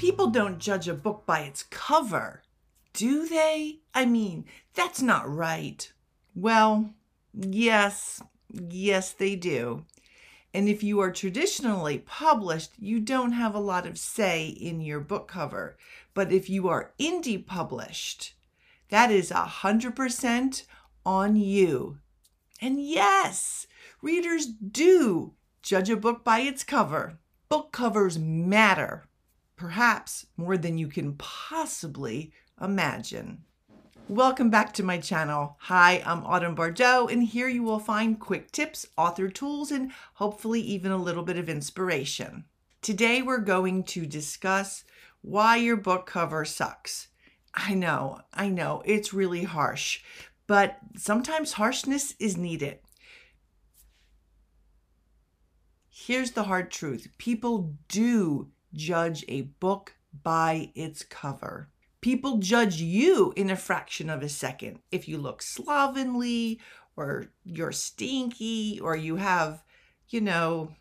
People don't judge a book by its cover, do they? I mean, that's not right. Well, yes, yes, they do. And if you are traditionally published, you don't have a lot of say in your book cover. But if you are indie published, that is a 100% on you. And yes, readers do judge a book by its cover. Book covers matter, perhaps more than you can possibly imagine. Welcome back to my channel. Hi, I'm Autumn Bardot, and here you will find quick tips, author tools, and hopefully even a little bit of inspiration. Today we're going to discuss why your book cover sucks. I know, I know, it's really harsh, but sometimes harshness is needed. Here's the hard truth people do judge a book by its cover. People judge you in a fraction of a second. If you look slovenly, or you're stinky, or you have, you know,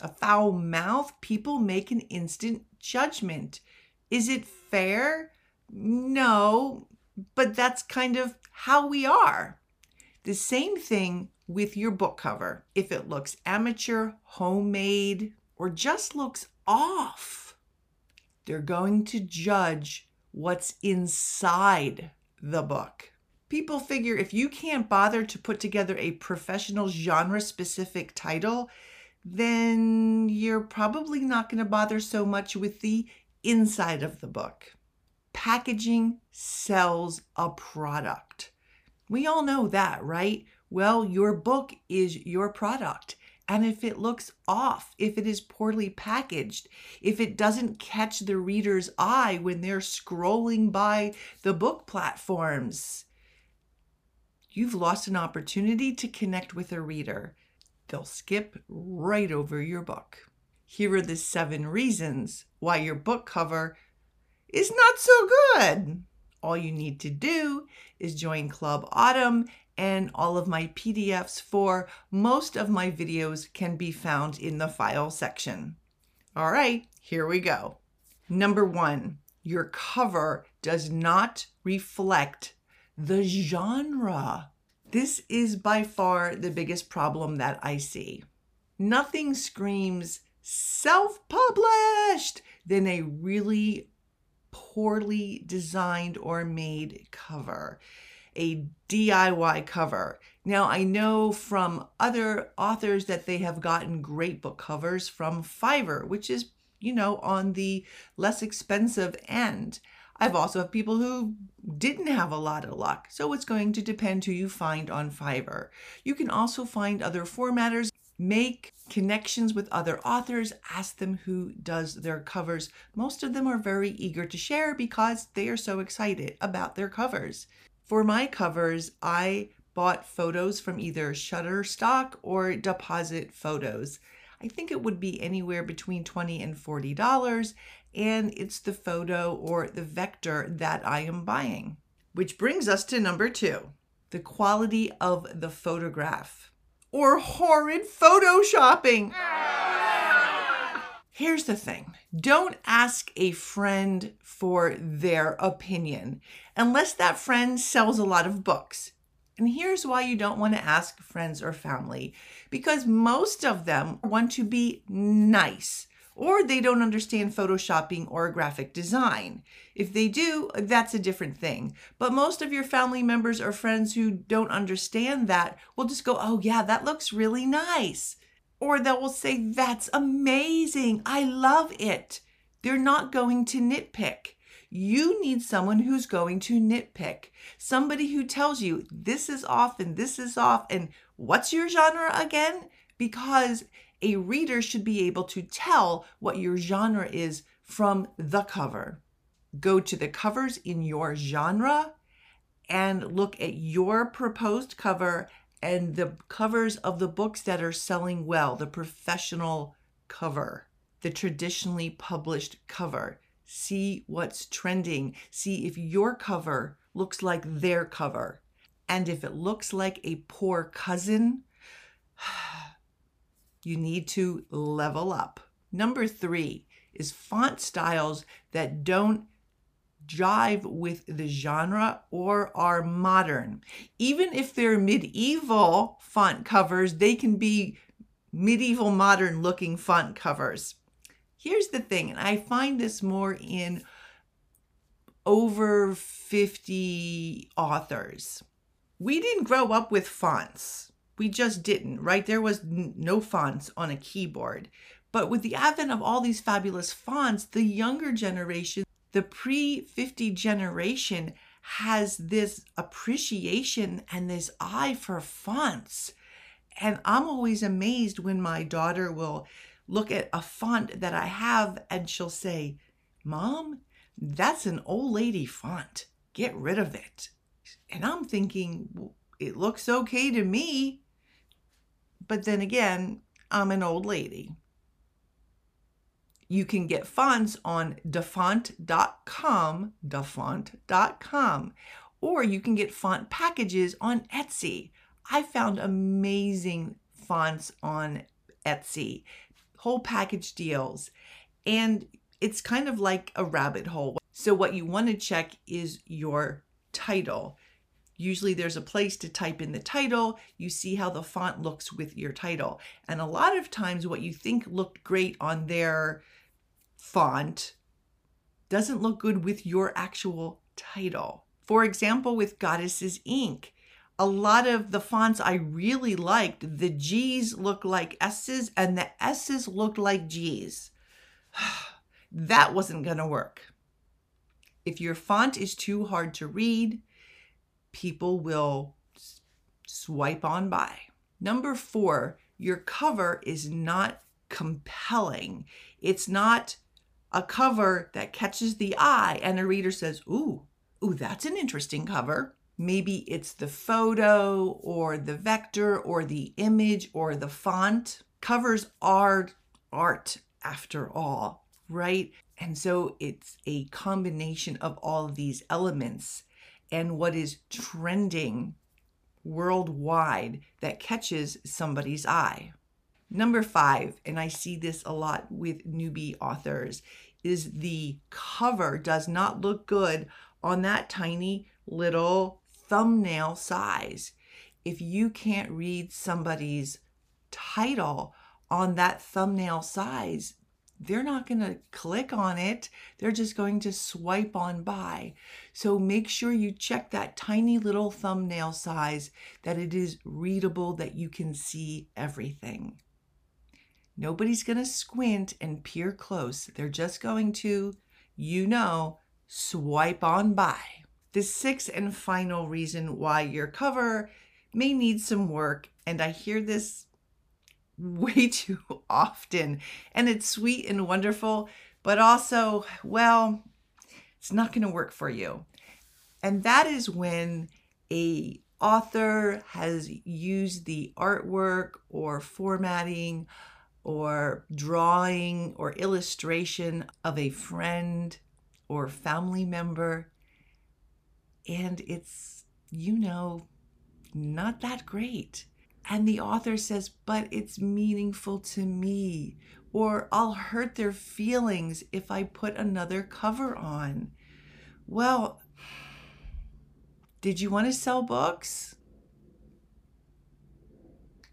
a foul mouth, people make an instant judgment. Is it fair? No, but that's kind of how we are. The same thing with your book cover. If it looks amateur, homemade, or just looks off, they're going to judge what's inside the book. People figure if you can't bother to put together a professional genre specific title, then you're probably not going to bother so much with the inside of the book. Packaging sells a product. We all know that, right? Well, your book is your product. And if it looks off, if it is poorly packaged, if it doesn't catch the reader's eye when they're scrolling by the book platforms, you've lost an opportunity to connect with a reader. They'll skip right over your book. Here are the seven reasons why your book cover is not so good. All you need to do is join Club Autumn and all of my PDFs for most of my videos can be found in the file section. All right, here we go. Number one, your cover does not reflect the genre. This is by far the biggest problem that I see. Nothing screams self published than a really poorly designed or made cover a DIY cover. Now, I know from other authors that they have gotten great book covers from Fiverr, which is, you know, on the less expensive end. I've also have people who didn't have a lot of luck. So it's going to depend who you find on Fiverr. You can also find other formatters, make connections with other authors, ask them who does their covers. Most of them are very eager to share because they are so excited about their covers. For my covers, I bought photos from either Shutterstock or Deposit Photos. I think it would be anywhere between 20 and $40, and it's the photo or the vector that I am buying. Which brings us to number two the quality of the photograph or horrid photoshopping. Here's the thing don't ask a friend for their opinion unless that friend sells a lot of books. And here's why you don't want to ask friends or family because most of them want to be nice or they don't understand photoshopping or graphic design. If they do, that's a different thing. But most of your family members or friends who don't understand that will just go, oh, yeah, that looks really nice or they will say, That's amazing. I love it. They're not going to nitpick. You need someone who's going to nitpick. Somebody who tells you this is off and this is off and what's your genre again? Because a reader should be able to tell what your genre is from the cover. Go to the covers in your genre and look at your proposed cover and the covers of the books that are selling well, the professional cover, the traditionally published cover. See what's trending. See if your cover looks like their cover. And if it looks like a poor cousin, you need to level up. Number three, is font styles that don't jive with the genre or are modern. Even if they're medieval font covers, they can be medieval modern looking font covers. Here's the thing, and I find this more in over 50 authors. We didn't grow up with fonts. We just didn't, right? There was no fonts on a keyboard. But with the advent of all these fabulous fonts, the younger generation, the pre 50 generation, has this appreciation and this eye for fonts. And I'm always amazed when my daughter will look at a font that I have and she'll say, Mom, that's an old lady font. Get rid of it. And I'm thinking, it looks okay to me. But then again, I'm an old lady. You can get fonts on dafont.com, dafont.com, or you can get font packages on Etsy. I found amazing fonts on Etsy, whole package deals. And it's kind of like a rabbit hole. So, what you want to check is your title. Usually, there's a place to type in the title. You see how the font looks with your title. And a lot of times, what you think looked great on their font doesn't look good with your actual title. For example, with Goddesses Ink, a lot of the fonts I really liked, the G's look like S's and the S's looked like G's. that wasn't going to work. If your font is too hard to read, people will swipe on by. Number four, your cover is not compelling. It's not a cover that catches the eye and a reader says, Ooh, ooh, that's an interesting cover. Maybe it's the photo or the vector or the image or the font. Covers are art after all right? And so it's a combination of all of these elements and what is trending worldwide that catches somebody's eye. Number five, and I see this a lot with newbie authors, is the cover does not look good on that tiny little thumbnail size. If you can't read somebody's title on that thumbnail size, they're not going to click on it. They're just going to swipe on by. So make sure you check that tiny little thumbnail size that it is readable, that you can see everything. Nobody's going to squint and peer close. They're just going to, you know, swipe on by. The sixth and final reason why your cover may need some work, and I hear this way too often. And it's sweet and wonderful, but also, well, it's not going to work for you. And that is when a author has used the artwork or formatting or drawing or illustration of a friend or family member and it's you know not that great and the author says, but it's meaningful to me, or I'll hurt their feelings if I put another cover on. Well, did you want to sell books?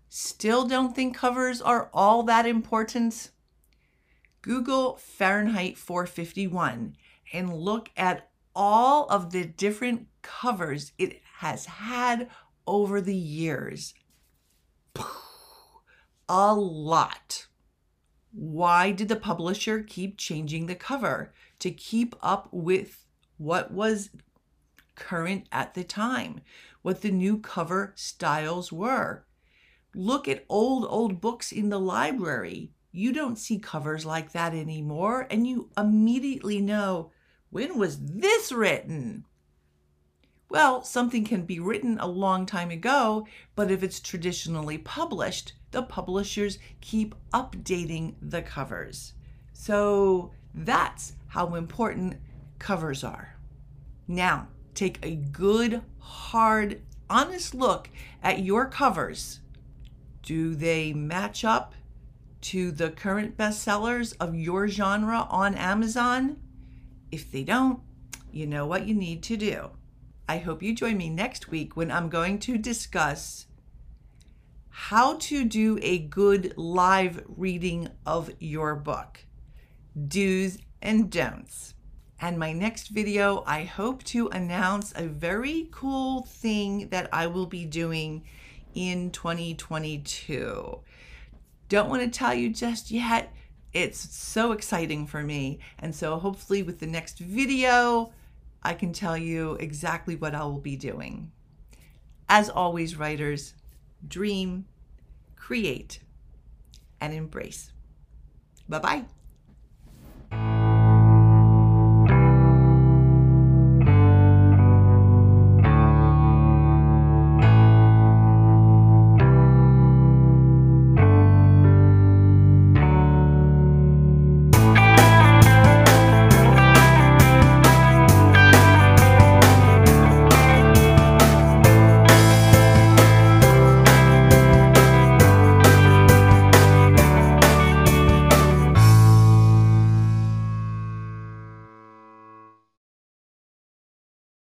Still don't think covers are all that important? Google Fahrenheit 451 and look at all of the different covers it has had over the years a lot. Why did the publisher keep changing the cover? To keep up with what was current at the time, what the new cover styles were. Look at old, old books in the library. You don't see covers like that anymore, and you immediately know when was this written? Well, something can be written a long time ago, but if it's traditionally published, the publishers keep updating the covers. So that's how important covers are. Now, take a good, hard, honest look at your covers. Do they match up to the current bestsellers of your genre on Amazon? If they don't, you know what you need to do. I hope you join me next week when I'm going to discuss how to do a good live reading of your book, do's and don'ts. And my next video, I hope to announce a very cool thing that I will be doing in 2022. Don't want to tell you just yet. It's so exciting for me. And so hopefully with the next video, I can tell you exactly what I will be doing. As always, writers, dream, create, and embrace. Bye bye.